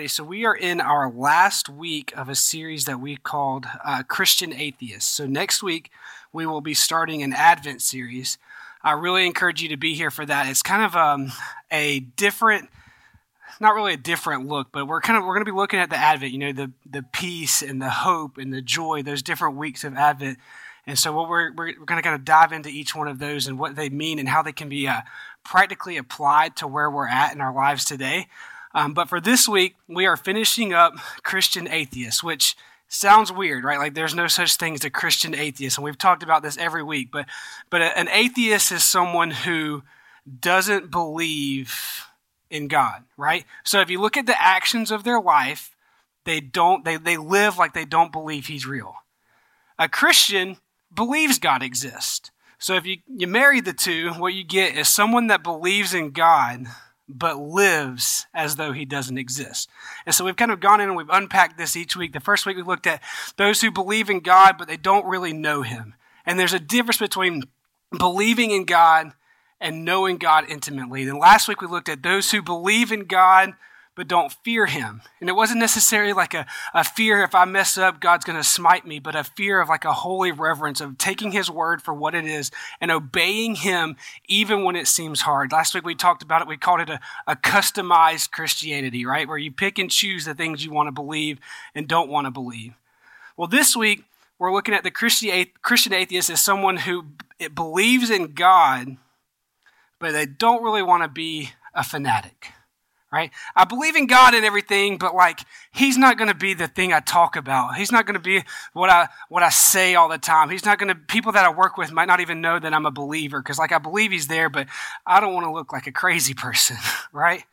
Alrighty, so we are in our last week of a series that we called uh, Christian Atheists. So next week we will be starting an Advent series. I really encourage you to be here for that. It's kind of um, a different, not really a different look, but we're kind of we're going to be looking at the Advent. You know, the the peace and the hope and the joy. Those different weeks of Advent. And so, what we're, we're, going to kind of dive into each one of those and what they mean and how they can be uh, practically applied to where we're at in our lives today. Um, but for this week, we are finishing up Christian atheists, which sounds weird, right? Like there's no such thing as a Christian atheist, and we've talked about this every week. But but an atheist is someone who doesn't believe in God, right? So if you look at the actions of their life, they don't they they live like they don't believe He's real. A Christian believes God exists. So if you you marry the two, what you get is someone that believes in God but lives as though he doesn't exist. And so we've kind of gone in and we've unpacked this each week. The first week we looked at those who believe in God, but they don't really know him. And there's a difference between believing in God and knowing God intimately. Then last week we looked at those who believe in God, but don't fear him. And it wasn't necessarily like a, a fear if I mess up, God's going to smite me, but a fear of like a holy reverence of taking his word for what it is and obeying him even when it seems hard. Last week we talked about it. We called it a, a customized Christianity, right? Where you pick and choose the things you want to believe and don't want to believe. Well, this week we're looking at the Christian atheist as someone who believes in God, but they don't really want to be a fanatic right? I believe in God and everything, but like he's not going to be the thing I talk about. He's not going to be what I what I say all the time. He's not going to people that I work with might not even know that I'm a believer cuz like I believe he's there, but I don't want to look like a crazy person, right?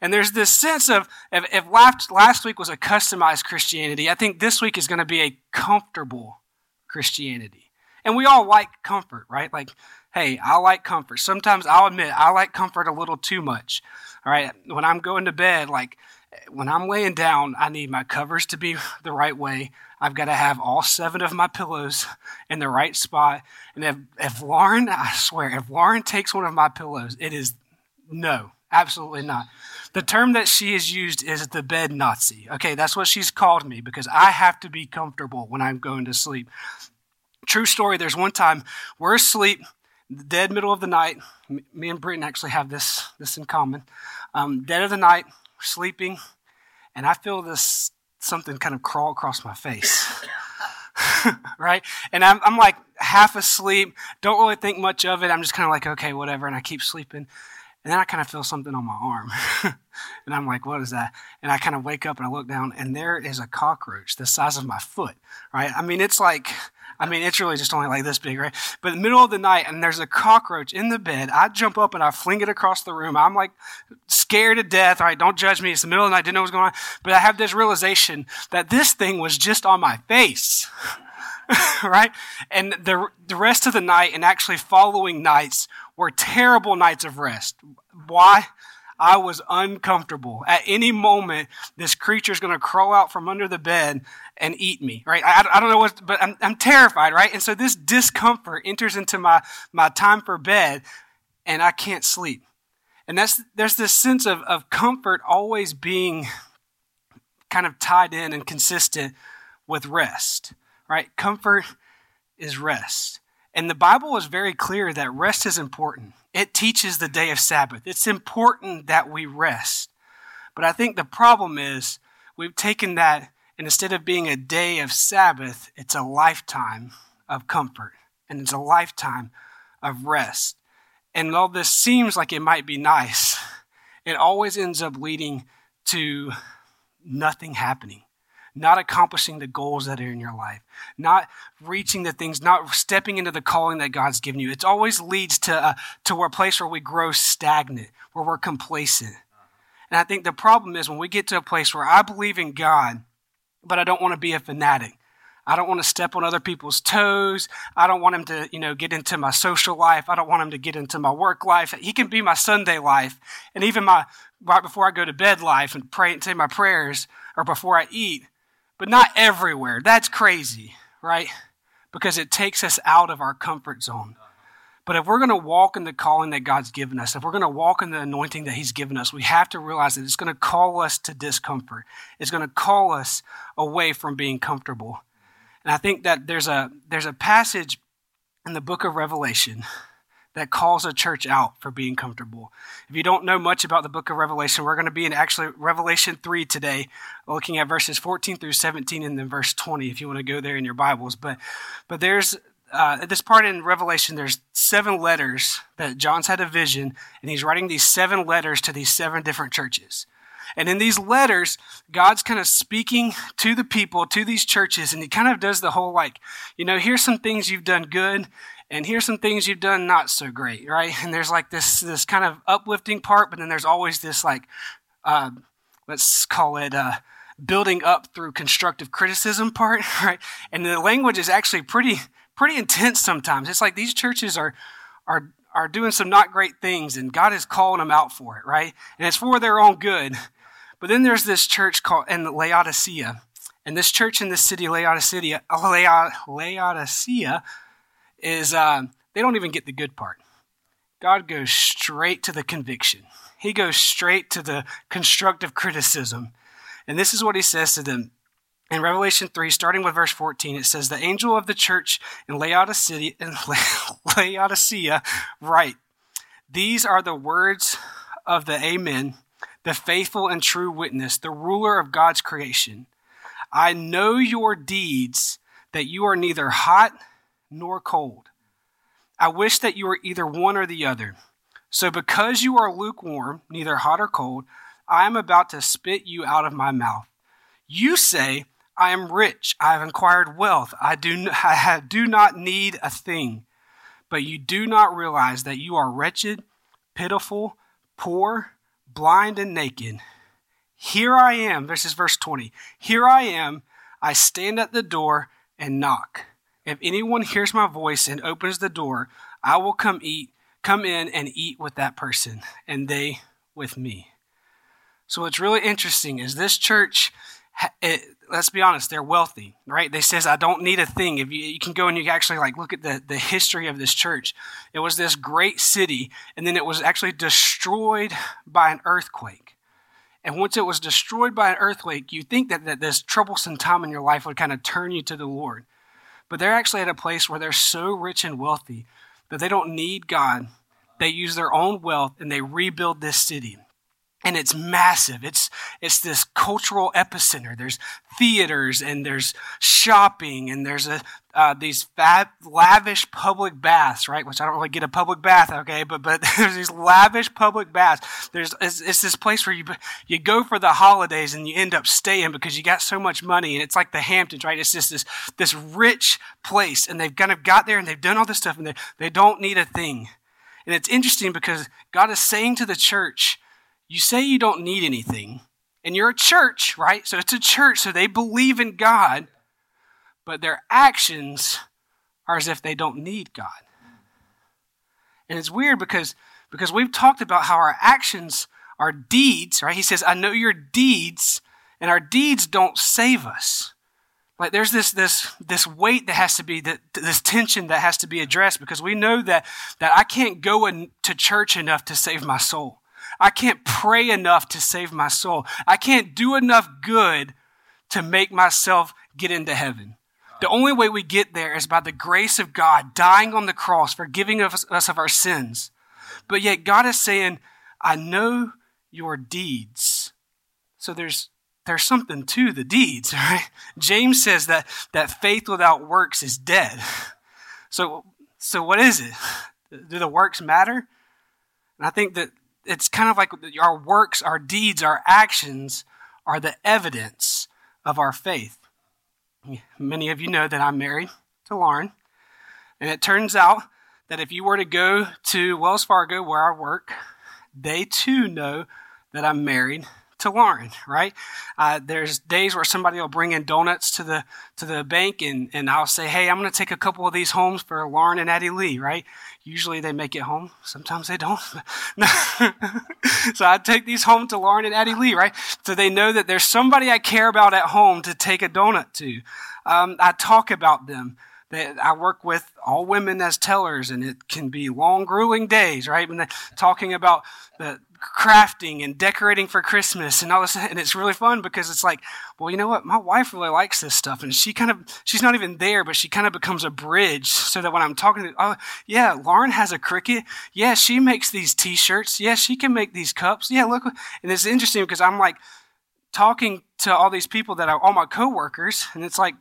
And there's this sense of if, last, last week was a customized Christianity, I think this week is going to be a comfortable Christianity. And we all like comfort, right? Like, hey, I like comfort. Sometimes I'll admit I like comfort a little too much. All right, when I'm going to bed, like when I'm laying down, I need my covers to be the right way. I've got to have all seven of my pillows in the right spot. And if, if Lauren, I swear, if Lauren takes one of my pillows, it is no, absolutely not. The term that she has used is the bed Nazi. Okay, that's what she's called me because I have to be comfortable when I'm going to sleep. True story, there's one time we're asleep dead middle of the night. Me and Britton actually have this this in common. Um, dead of the night, sleeping, and I feel this something kind of crawl across my face. right? And I'm, I'm like half asleep, don't really think much of it. I'm just kind of like, okay, whatever. And I keep sleeping. And then I kind of feel something on my arm. and I'm like, what is that? And I kind of wake up and I look down, and there is a cockroach the size of my foot, right? I mean, it's like I mean, it's really just only like this big, right? But in the middle of the night, and there's a cockroach in the bed. I jump up and I fling it across the room. I'm like scared to death. All right, don't judge me. It's the middle of the night. I didn't know what was going on. But I have this realization that this thing was just on my face. right? And the, the rest of the night and actually following nights were terrible nights of rest. Why? I was uncomfortable. At any moment, this creature is going to crawl out from under the bed and eat me, right? I, I don't know what, but I'm, I'm terrified, right? And so this discomfort enters into my, my time for bed and I can't sleep. And that's, there's this sense of, of comfort always being kind of tied in and consistent with rest, right? Comfort is rest. And the Bible is very clear that rest is important. It teaches the day of Sabbath. It's important that we rest. But I think the problem is we've taken that, and instead of being a day of Sabbath, it's a lifetime of comfort and it's a lifetime of rest. And though this seems like it might be nice, it always ends up leading to nothing happening not accomplishing the goals that are in your life, not reaching the things, not stepping into the calling that God's given you. It always leads to a, to a place where we grow stagnant, where we're complacent. And I think the problem is when we get to a place where I believe in God, but I don't want to be a fanatic. I don't want to step on other people's toes. I don't want him to, you know, get into my social life. I don't want him to get into my work life. He can be my Sunday life and even my right before I go to bed life and pray and say my prayers or before I eat but not everywhere. That's crazy, right? Because it takes us out of our comfort zone. But if we're going to walk in the calling that God's given us, if we're going to walk in the anointing that He's given us, we have to realize that it's going to call us to discomfort. It's going to call us away from being comfortable. And I think that there's a, there's a passage in the book of Revelation that calls a church out for being comfortable. If you don't know much about the book of Revelation, we're going to be in actually Revelation 3 today, looking at verses 14 through 17 and then verse 20 if you want to go there in your Bibles. But, but there's uh, at this part in Revelation, there's seven letters that John's had a vision, and he's writing these seven letters to these seven different churches. And in these letters, God's kind of speaking to the people, to these churches, and he kind of does the whole like, you know, here's some things you've done good, and here's some things you've done not so great, right? And there's like this this kind of uplifting part, but then there's always this like, uh, let's call it uh, building up through constructive criticism part, right? And the language is actually pretty pretty intense sometimes. It's like these churches are are are doing some not great things, and God is calling them out for it, right? And it's for their own good. But then there's this church called in Laodicea, and this church in this city, Laodicea, Laodicea is uh, they don't even get the good part. God goes straight to the conviction. He goes straight to the constructive criticism. And this is what he says to them. In Revelation 3, starting with verse 14, it says, The angel of the church in Laodicea, in Laodicea write, These are the words of the Amen, the faithful and true witness, the ruler of God's creation. I know your deeds, that you are neither hot nor cold. I wish that you were either one or the other. So, because you are lukewarm, neither hot or cold, I am about to spit you out of my mouth. You say, I am rich, I have acquired wealth, I do, I do not need a thing. But you do not realize that you are wretched, pitiful, poor, blind, and naked. Here I am, this is verse 20. Here I am, I stand at the door and knock. If anyone hears my voice and opens the door, I will come eat, come in and eat with that person, and they with me. So what's really interesting is this church. It, let's be honest, they're wealthy, right? They says I don't need a thing. If you, you can go and you can actually like look at the, the history of this church. It was this great city, and then it was actually destroyed by an earthquake. And once it was destroyed by an earthquake, you think that, that this troublesome time in your life would kind of turn you to the Lord. But they're actually at a place where they're so rich and wealthy that they don't need God. They use their own wealth and they rebuild this city and it's massive. It's it's this cultural epicenter. There's theaters and there's shopping and there's a uh, these fat, lavish public baths, right? Which I don't really get a public bath, okay, but but there's these lavish public baths. There's it's, it's this place where you you go for the holidays and you end up staying because you got so much money, and it's like the Hamptons, right? It's just this this rich place, and they've kind of got there and they've done all this stuff, and they they don't need a thing. And it's interesting because God is saying to the church you say you don't need anything, and you're a church, right? So it's a church, so they believe in God, but their actions are as if they don't need God. And it's weird because, because we've talked about how our actions our deeds, right? He says, I know your deeds, and our deeds don't save us. Like there's this this this weight that has to be that this tension that has to be addressed because we know that that I can't go in, to church enough to save my soul. I can't pray enough to save my soul. I can't do enough good to make myself get into heaven. The only way we get there is by the grace of God dying on the cross, forgiving us, of our sins. But yet God is saying, I know your deeds. So there's there's something to the deeds, right? James says that that faith without works is dead. So so what is it? Do the works matter? And I think that it's kind of like our works, our deeds, our actions are the evidence of our faith. Many of you know that I'm married to Lauren, and it turns out that if you were to go to Wells Fargo where I work, they too know that I'm married to Lauren, right? Uh, there's days where somebody will bring in donuts to the to the bank, and and I'll say, hey, I'm going to take a couple of these homes for Lauren and Addie Lee, right? Usually they make it home. Sometimes they don't. so I take these home to Lauren and Addie Lee, right? So they know that there's somebody I care about at home to take a donut to. Um, I talk about them that I work with all women as tellers, and it can be long, grueling days, right? When talking about the crafting and decorating for Christmas and all this, and it's really fun because it's like, well, you know what? My wife really likes this stuff, and she kind of, she's not even there, but she kind of becomes a bridge so that when I'm talking to, oh, yeah, Lauren has a Cricut. Yeah, she makes these T-shirts. Yeah, she can make these cups. Yeah, look, and it's interesting because I'm like talking to all these people that are all my coworkers, and it's like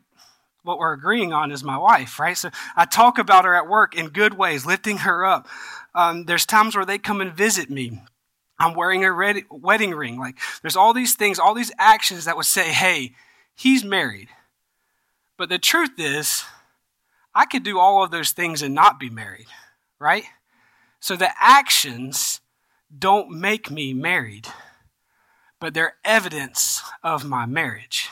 what we're agreeing on is my wife, right? So I talk about her at work in good ways, lifting her up. Um, there's times where they come and visit me. I'm wearing a red wedding ring. Like there's all these things, all these actions that would say, hey, he's married. But the truth is, I could do all of those things and not be married, right? So the actions don't make me married, but they're evidence of my marriage.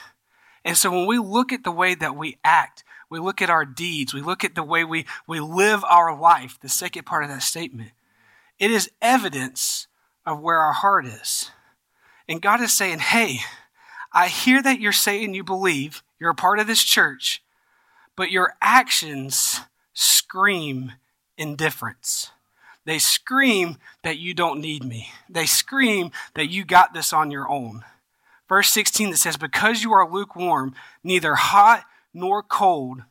And so when we look at the way that we act, we look at our deeds, we look at the way we, we live our life, the second part of that statement, it is evidence of where our heart is. And God is saying, hey, I hear that you're saying you believe, you're a part of this church, but your actions scream indifference. They scream that you don't need me. They scream that you got this on your own verse 16 that says, Because you are lukewarm, neither hot nor cold,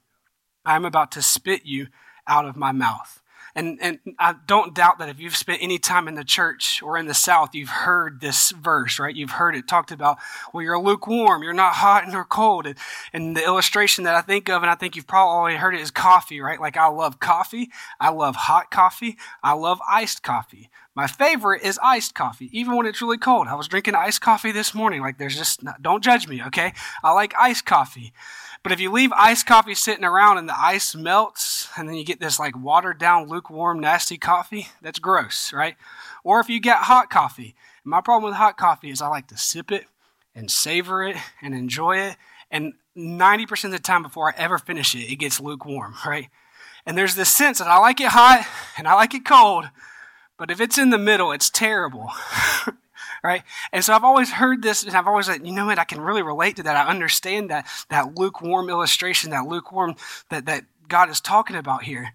I am about to spit you out of my mouth. And, and I don't doubt that if you've spent any time in the church or in the South, you've heard this verse, right? You've heard it talked about, well, you're lukewarm, you're not hot nor cold. And, and the illustration that I think of, and I think you've probably heard it, is coffee, right? Like I love coffee, I love hot coffee, I love iced coffee. My favorite is iced coffee, even when it's really cold. I was drinking iced coffee this morning. Like, there's just, don't judge me, okay? I like iced coffee. But if you leave iced coffee sitting around and the ice melts and then you get this like watered down, lukewarm, nasty coffee, that's gross, right? Or if you get hot coffee. My problem with hot coffee is I like to sip it and savor it and enjoy it. And 90% of the time before I ever finish it, it gets lukewarm, right? And there's this sense that I like it hot and I like it cold, but if it's in the middle, it's terrible. right? And so I've always heard this, and I've always said, you know what, I can really relate to that. I understand that that lukewarm illustration, that lukewarm that, that God is talking about here.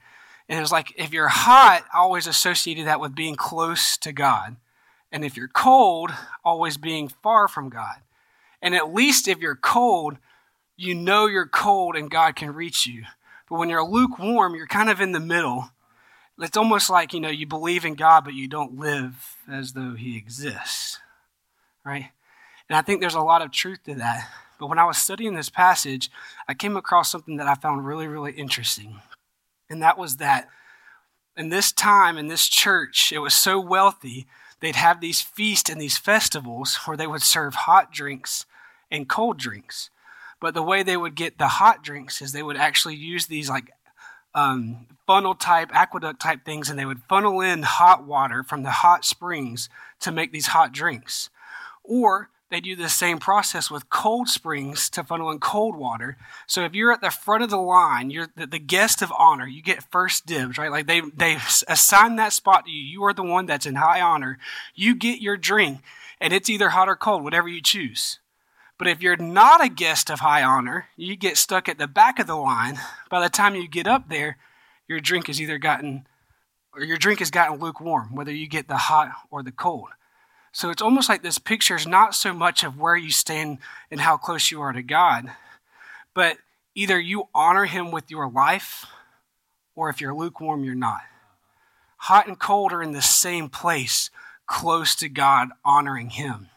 And it's like if you're hot, I always associated that with being close to God. And if you're cold, always being far from God. And at least if you're cold, you know you're cold and God can reach you. But when you're lukewarm, you're kind of in the middle it's almost like, you know, you believe in God, but you don't live as though He exists, right? And I think there's a lot of truth to that. But when I was studying this passage, I came across something that I found really, really interesting. And that was that in this time, in this church, it was so wealthy, they'd have these feasts and these festivals where they would serve hot drinks and cold drinks. But the way they would get the hot drinks is they would actually use these like um, funnel type, aqueduct type things, and they would funnel in hot water from the hot springs to make these hot drinks. Or they do the same process with cold springs to funnel in cold water. So if you're at the front of the line, you're the, the, guest of honor, you get first dibs, right? Like they, they assign that spot to you. You are the one that's in high honor. You get your drink, and it's either hot or cold, whatever you choose. But if you're not a guest of high honor, you get stuck at the back of the line. By the time you get up there, your drink has either gotten, or your drink has gotten lukewarm, whether you get the hot or the cold. So it's almost like this picture is not so much of where you stand and how close you are to God, but either you honor Him with your life, or if you're lukewarm, you're not. Hot and cold are in the same place, close to God, honoring Him.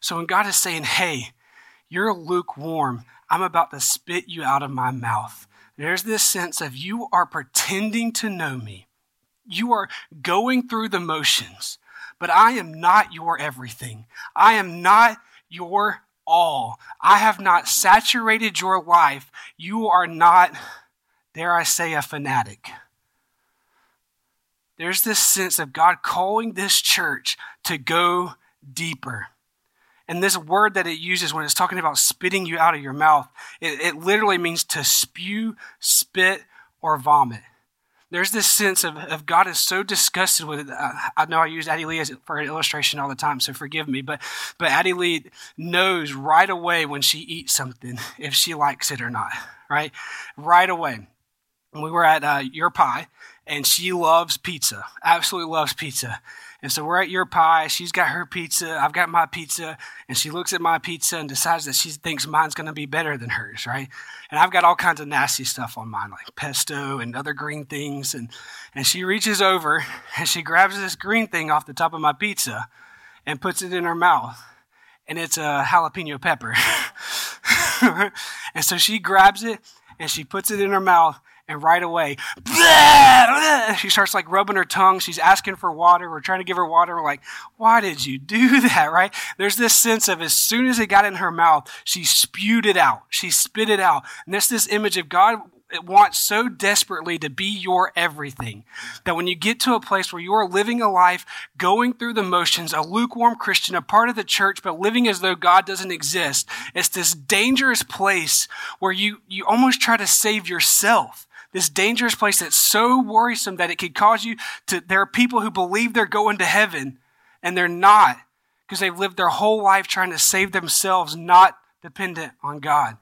So when God is saying, hey, you're lukewarm, I'm about to spit you out of my mouth, there's this sense of you are pretending to know me. You are going through the motions but I am not your everything. I am not your all. I have not saturated your life. You are not, dare I say, a fanatic. There's this sense of God calling this church to go deeper. And this word that it uses when it's talking about spitting you out of your mouth, it, it literally means to spew, spit, or vomit there's this sense of, of God is so disgusted with it. I, I know I use Addie Lee as, for an illustration all the time, so forgive me. But, but Addie Lee knows right away when she eats something if she likes it or not, right? Right away. We were at uh, Your Pie, and she loves pizza, absolutely loves pizza. And so we're at your pie. She's got her pizza. I've got my pizza. And she looks at my pizza and decides that she thinks mine's going to be better than hers, right? And I've got all kinds of nasty stuff on mine, like pesto and other green things. And, and she reaches over and she grabs this green thing off the top of my pizza and puts it in her mouth. And it's a jalapeno pepper. and so she grabs it and she puts it in her mouth and right away, she starts like rubbing her tongue. She's asking for water. We're trying to give her water. We're like, why did you do that? Right? There's this sense of as soon as it got in her mouth, she spewed it out. She spit it out. And that's this image of God wants so desperately to be your everything that when you get to a place where you are living a life going through the motions, a lukewarm Christian, a part of the church, but living as though God doesn't exist, it's this dangerous place where you, you almost try to save yourself this dangerous place that's so worrisome that it could cause you to. There are people who believe they're going to heaven and they're not because they've lived their whole life trying to save themselves, not dependent on God.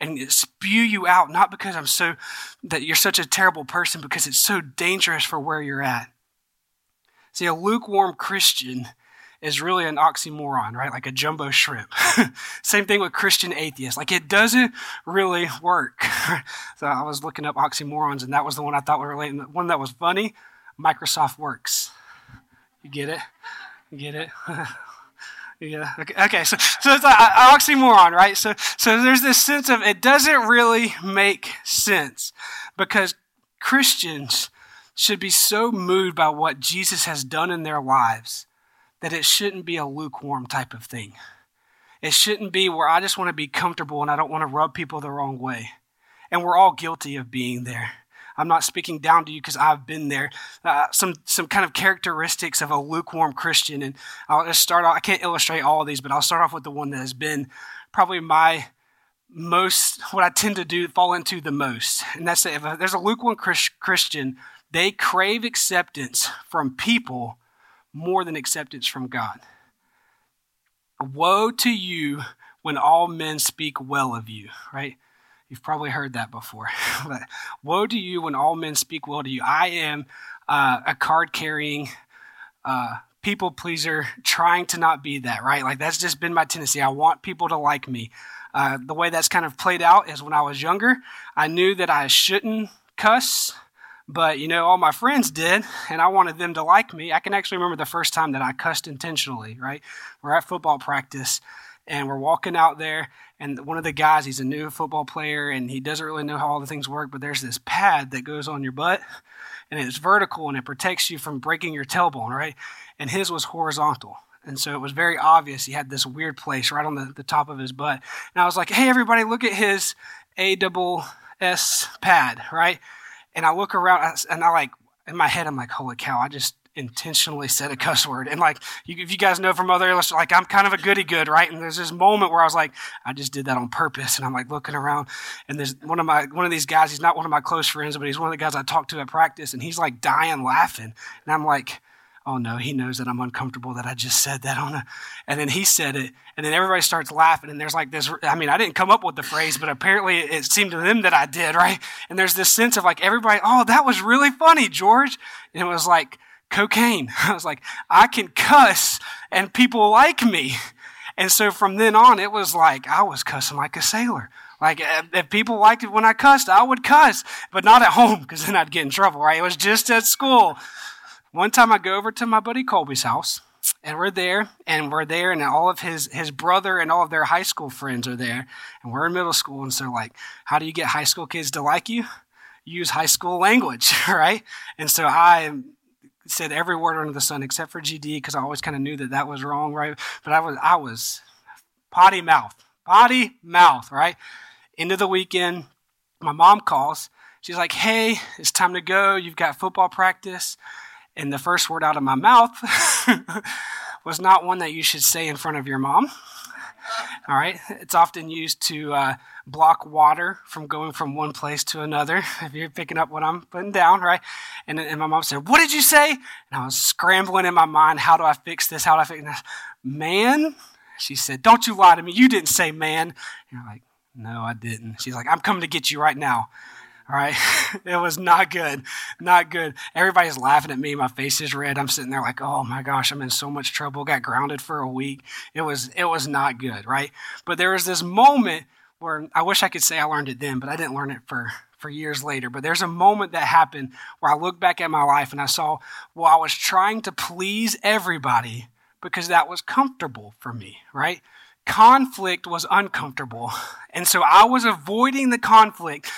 And spew you out, not because I'm so, that you're such a terrible person, because it's so dangerous for where you're at. See, a lukewarm Christian is really an oxymoron, right? Like a jumbo shrimp. Same thing with Christian atheists. Like it doesn't really work. so I was looking up oxymorons, and that was the one I thought was relating. The one that was funny. Microsoft Works. You get it? You get it? yeah. Okay. okay. So, so it's an oxymoron, right? So, so there's this sense of it doesn't really make sense because Christians should be so moved by what Jesus has done in their lives that it shouldn't be a lukewarm type of thing. It shouldn't be where I just want to be comfortable and I don't want to rub people the wrong way. And we're all guilty of being there. I'm not speaking down to you because I've been there. Uh, some some kind of characteristics of a lukewarm Christian, and I'll just start off. I can't illustrate all of these, but I'll start off with the one that has been probably my most what I tend to do fall into the most, and that's that if there's a lukewarm Christian, they crave acceptance from people more than acceptance from God. Woe to you when all men speak well of you, right? You've probably heard that before. but woe to you when all men speak well to you. I am uh, a card carrying uh, people pleaser, trying to not be that, right? Like that's just been my tendency. I want people to like me. Uh, the way that's kind of played out is when I was younger, I knew that I shouldn't cuss but you know all my friends did and i wanted them to like me. I can actually remember the first time that i cussed intentionally right? We're at football practice and we're walking out there and one of the guys he's a new football player and he doesn't really know how all the things work but there's this pad that goes on your butt and it's vertical and it protects you from breaking your tailbone right? And his was horizontal and so it was very obvious he had this weird place right on the, the top of his butt. And i was like hey everybody look at his a double s pad right and I look around and I like, in my head, I'm like, holy cow, I just intentionally said a cuss word. And like, you, if you guys know from other illustrations, like I'm kind of a goody good, right? And there's this moment where I was like, I just did that on purpose. And I'm like looking around and there's one of my, one of these guys, he's not one of my close friends, but he's one of the guys I talk to at practice and he's like dying laughing. And I'm like, oh no, he knows that I'm uncomfortable that I just said that on a, and then he said it, and then everybody starts laughing, and there's like this, I mean, I didn't come up with the phrase, but apparently it seemed to them that I did, right? And there's this sense of like everybody, oh, that was really funny, George. And it was like cocaine. I was like, I can cuss, and people like me. And so from then on, it was like I was cussing like a sailor. Like eh, if people liked it when I cussed, I would cuss, but not at home because then I'd get in trouble, right? It was just at school. One time I go over to my buddy Colby's house, and we're there, and we're there, and all of his his brother and all of their high school friends are there, and we're in middle school, and so like, how do you get high school kids to like you? Use high school language, right? And so I said every word under the sun except for GD because I always kind of knew that that was wrong, right? But I was I was potty mouth, potty mouth, right? Into the weekend, my mom calls. She's like, "Hey, it's time to go. You've got football practice." And the first word out of my mouth was not one that you should say in front of your mom. All right. It's often used to uh, block water from going from one place to another. If you're picking up what I'm putting down, right? And, and my mom said, What did you say? And I was scrambling in my mind. How do I fix this? How do I fix this? Man, she said, Don't you lie to me. You didn't say man. And I'm like, No, I didn't. She's like, I'm coming to get you right now. All right. it was not good. Not good. Everybody's laughing at me. My face is red. I'm sitting there like, oh my gosh, I'm in so much trouble. Got grounded for a week. It was, it was not good. Right. But there was this moment where I wish I could say I learned it then, but I didn't learn it for, for years later. But there's a moment that happened where I looked back at my life and I saw, well, I was trying to please everybody because that was comfortable for me. Right conflict was uncomfortable. And so I was avoiding the conflict,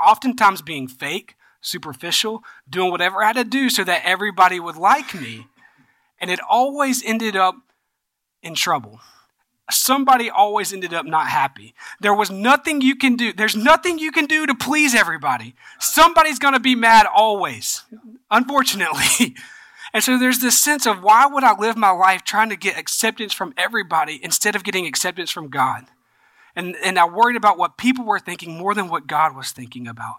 oftentimes being fake, superficial, doing whatever I had to do so that everybody would like me. And it always ended up in trouble. Somebody always ended up not happy. There was nothing you can do. There's nothing you can do to please everybody. Somebody's going to be mad always, unfortunately. And so there's this sense of why would I live my life trying to get acceptance from everybody instead of getting acceptance from God? And, and I worried about what people were thinking more than what God was thinking about.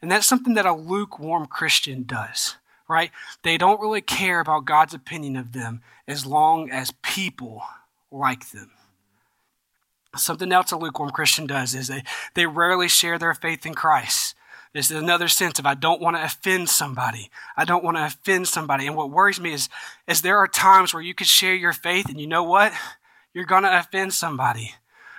And that's something that a lukewarm Christian does, right? They don't really care about God's opinion of them as long as people like them. Something else a lukewarm Christian does is they, they rarely share their faith in Christ. There's another sense of I don't want to offend somebody. I don't want to offend somebody. And what worries me is, is there are times where you could share your faith and you know what? You're going to offend somebody.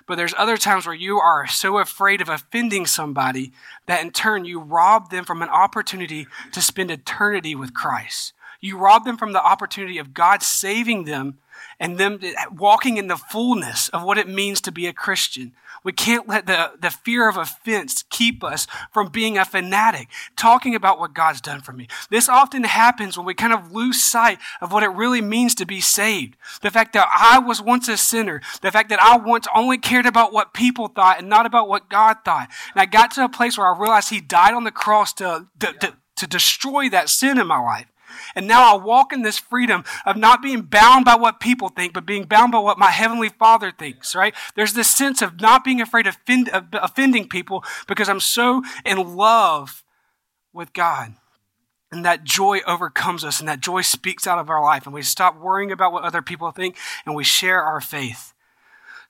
But there's other times where you are so afraid of offending somebody that in turn you rob them from an opportunity to spend eternity with Christ. You rob them from the opportunity of God saving them and them walking in the fullness of what it means to be a Christian. We can't let the, the fear of offense keep us from being a fanatic, talking about what God's done for me. This often happens when we kind of lose sight of what it really means to be saved. The fact that I was once a sinner, the fact that I once only cared about what people thought and not about what God thought. And I got to a place where I realized He died on the cross to, to, to, to destroy that sin in my life. And now I walk in this freedom of not being bound by what people think, but being bound by what my Heavenly Father thinks, right? There's this sense of not being afraid of, offend, of offending people because I'm so in love with God. And that joy overcomes us, and that joy speaks out of our life, and we stop worrying about what other people think, and we share our faith.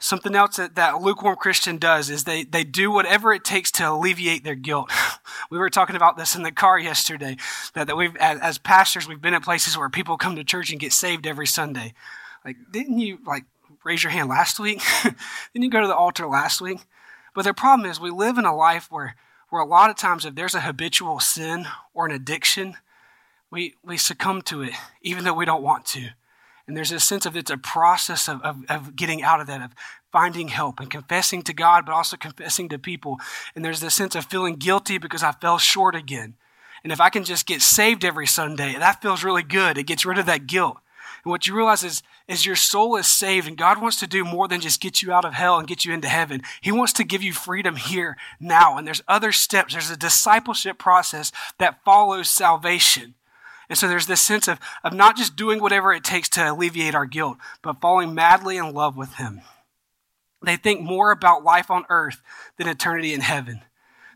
Something else that, that lukewarm Christian does is they, they do whatever it takes to alleviate their guilt. we were talking about this in the car yesterday, that, that we've, as, as pastors, we've been at places where people come to church and get saved every Sunday. Like, didn't you, like, raise your hand last week? didn't you go to the altar last week? But the problem is we live in a life where, where a lot of times if there's a habitual sin or an addiction, we, we succumb to it, even though we don't want to. And there's a sense of it's a process of, of, of, getting out of that, of finding help and confessing to God, but also confessing to people. And there's this sense of feeling guilty because I fell short again. And if I can just get saved every Sunday, that feels really good. It gets rid of that guilt. And what you realize is, is your soul is saved and God wants to do more than just get you out of hell and get you into heaven. He wants to give you freedom here, now. And there's other steps. There's a discipleship process that follows salvation. And so there's this sense of, of not just doing whatever it takes to alleviate our guilt, but falling madly in love with Him. They think more about life on earth than eternity in heaven.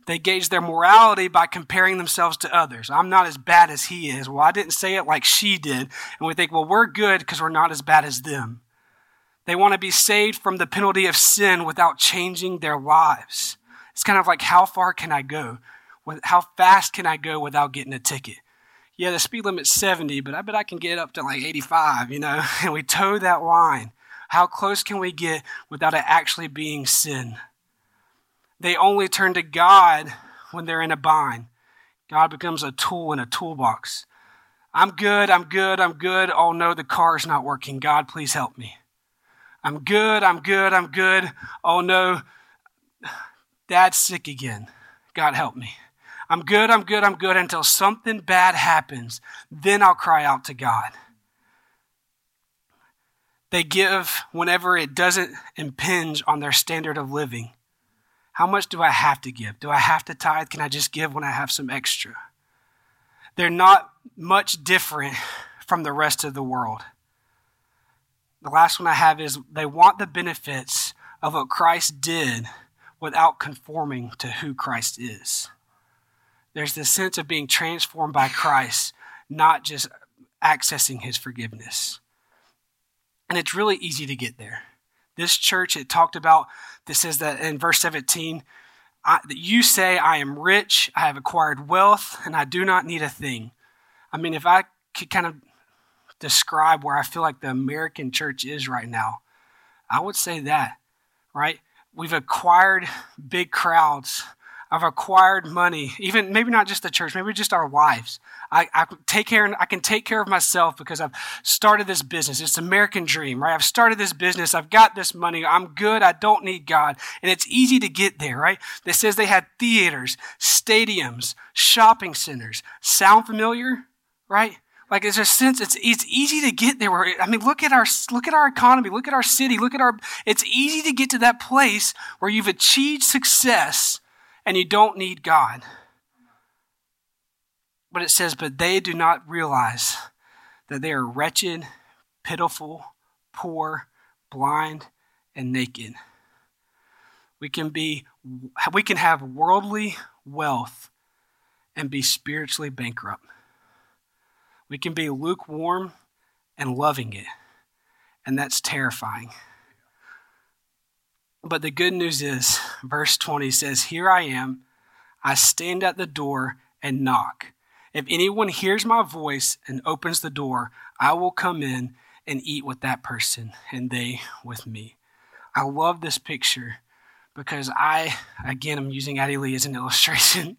They gauge their morality by comparing themselves to others. I'm not as bad as he is. Well, I didn't say it like she did. And we think, well, we're good because we're not as bad as them. They want to be saved from the penalty of sin without changing their lives. It's kind of like, how far can I go? How fast can I go without getting a ticket? Yeah, the speed limit's 70, but I bet I can get up to like 85, you know? And we toe that line. How close can we get without it actually being sin? They only turn to God when they're in a bind. God becomes a tool in a toolbox. I'm good, I'm good, I'm good. Oh no, the car's not working. God, please help me. I'm good, I'm good, I'm good. Oh no, dad's sick again. God, help me. I'm good, I'm good, I'm good until something bad happens. Then I'll cry out to God. They give whenever it doesn't impinge on their standard of living. How much do I have to give? Do I have to tithe? Can I just give when I have some extra? They're not much different from the rest of the world. The last one I have is they want the benefits of what Christ did without conforming to who Christ is. There's this sense of being transformed by Christ, not just accessing his forgiveness. And it's really easy to get there. This church, it talked about, this says that in verse 17, I, that you say, I am rich, I have acquired wealth, and I do not need a thing. I mean, if I could kind of describe where I feel like the American church is right now, I would say that, right? We've acquired big crowds I've acquired money, even maybe not just the church, maybe just our wives. I, I take care, I can take care of myself because I've started this business. It's American dream, right? I've started this business. I've got this money. I'm good. I don't need God. And it's easy to get there, right? It says they had theaters, stadiums, shopping centers. Sound familiar, right? Like there's a sense it's it's easy to get there. Where I mean, look at our look at our economy, look at our city, look at our. It's easy to get to that place where you've achieved success and you don't need God. But it says, but they do not realize that they are wretched, pitiful, poor, blind, and naked. We can be we can have worldly wealth and be spiritually bankrupt. We can be lukewarm and loving it. And that's terrifying. But the good news is, verse 20 says, Here I am. I stand at the door and knock. If anyone hears my voice and opens the door, I will come in and eat with that person and they with me. I love this picture because I, again, I'm using Addie Lee as an illustration,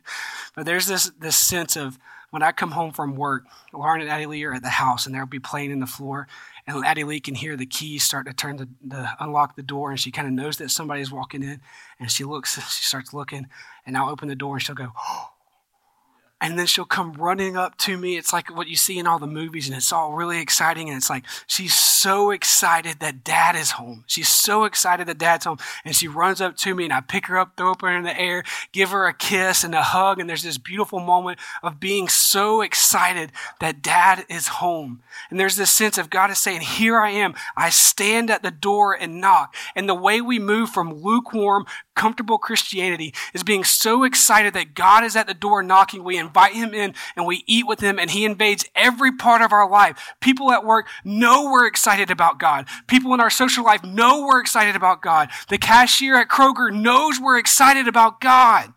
but there's this, this sense of when I come home from work, Lauren and Addie Lee are at the house and they'll be playing in the floor, and Addie Lee can hear the keys start to turn the, the unlock the door, and she kind of knows that somebody's walking in, and she looks, she starts looking, and I'll open the door, and she'll go, and then she'll come running up to me. It's like what you see in all the movies, and it's all really exciting. And it's like she's so excited that dad is home. She's so excited that dad's home. And she runs up to me, and I pick her up, throw her in the air, give her a kiss and a hug. And there's this beautiful moment of being so excited that dad is home. And there's this sense of God is saying, Here I am. I stand at the door and knock. And the way we move from lukewarm, comfortable Christianity is being so excited that God is at the door knocking. We invite him in and we eat with him and he invades every part of our life. People at work know we're excited about God. People in our social life know we're excited about God. The cashier at Kroger knows we're excited about God.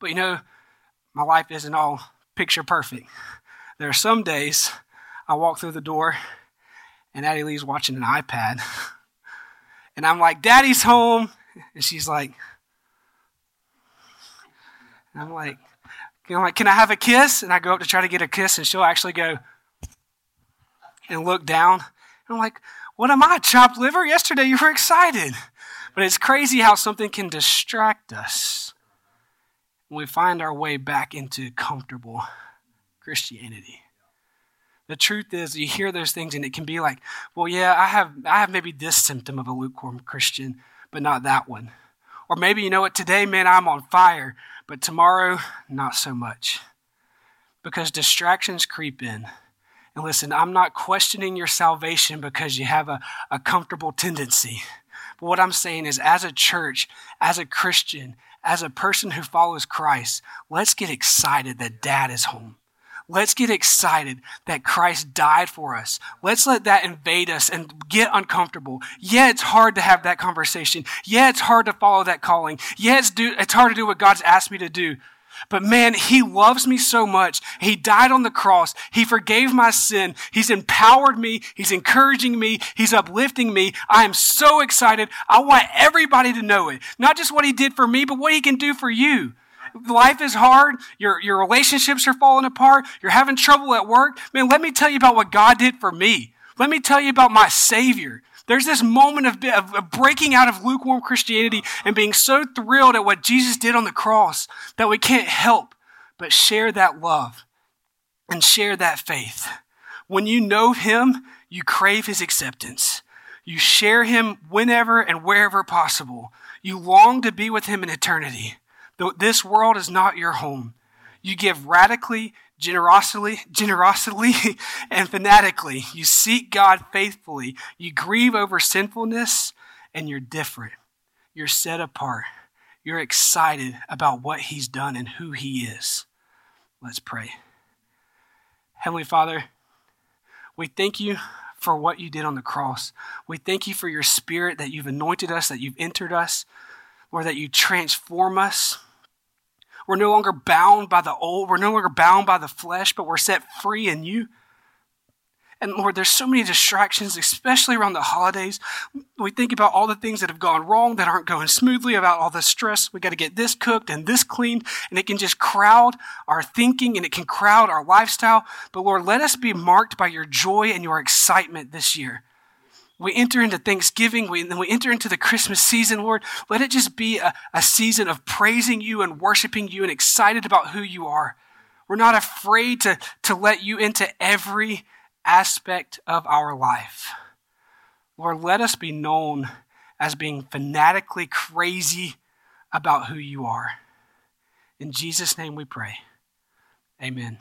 But you know, my life isn't all picture perfect. There are some days I walk through the door and Addie Lee's watching an iPad. And I'm like, Daddy's home. And she's like, I'm like, I'm like, can I have a kiss? And I go up to try to get a kiss, and she'll actually go and look down. And I'm like, what am I, chopped liver? Yesterday you were excited. But it's crazy how something can distract us when we find our way back into comfortable Christianity. The truth is, you hear those things, and it can be like, well, yeah, I have, I have maybe this symptom of a lukewarm Christian, but not that one. Or maybe, you know what, today, man, I'm on fire, but tomorrow, not so much. because distractions creep in. And listen, I'm not questioning your salvation because you have a, a comfortable tendency. But what I'm saying is, as a church, as a Christian, as a person who follows Christ, let's get excited that dad is home. Let's get excited that Christ died for us. Let's let that invade us and get uncomfortable. Yeah, it's hard to have that conversation. Yeah, it's hard to follow that calling. Yeah, it's, do, it's hard to do what God's asked me to do. But man, he loves me so much. He died on the cross. He forgave my sin. He's empowered me. He's encouraging me. He's uplifting me. I am so excited. I want everybody to know it. Not just what he did for me, but what he can do for you. Life is hard. Your, your relationships are falling apart. You're having trouble at work. Man, let me tell you about what God did for me. Let me tell you about my Savior. There's this moment of, of, breaking out of lukewarm Christianity and being so thrilled at what Jesus did on the cross that we can't help but share that love and share that faith. When you know Him, you crave His acceptance. You share Him whenever and wherever possible. You long to be with Him in eternity. Though this world is not your home, you give radically, generosity, generosity and fanatically. You seek God faithfully. You grieve over sinfulness and you're different. You're set apart. You're excited about what he's done and who he is. Let's pray. Heavenly Father, we thank you for what you did on the cross. We thank you for your spirit that you've anointed us, that you've entered us, or that you transform us we're no longer bound by the old. We're no longer bound by the flesh, but we're set free in you. And Lord, there's so many distractions, especially around the holidays. We think about all the things that have gone wrong, that aren't going smoothly, about all the stress. We got to get this cooked and this cleaned, and it can just crowd our thinking and it can crowd our lifestyle. But Lord, let us be marked by your joy and your excitement this year we enter into Thanksgiving, we, and we enter into the Christmas season, Lord, let it just be a, a season of praising you and worshiping you and excited about who you are. We're not afraid to, to let you into every aspect of our life. Lord, let us be known as being fanatically crazy about who you are. In Jesus' name we pray. Amen.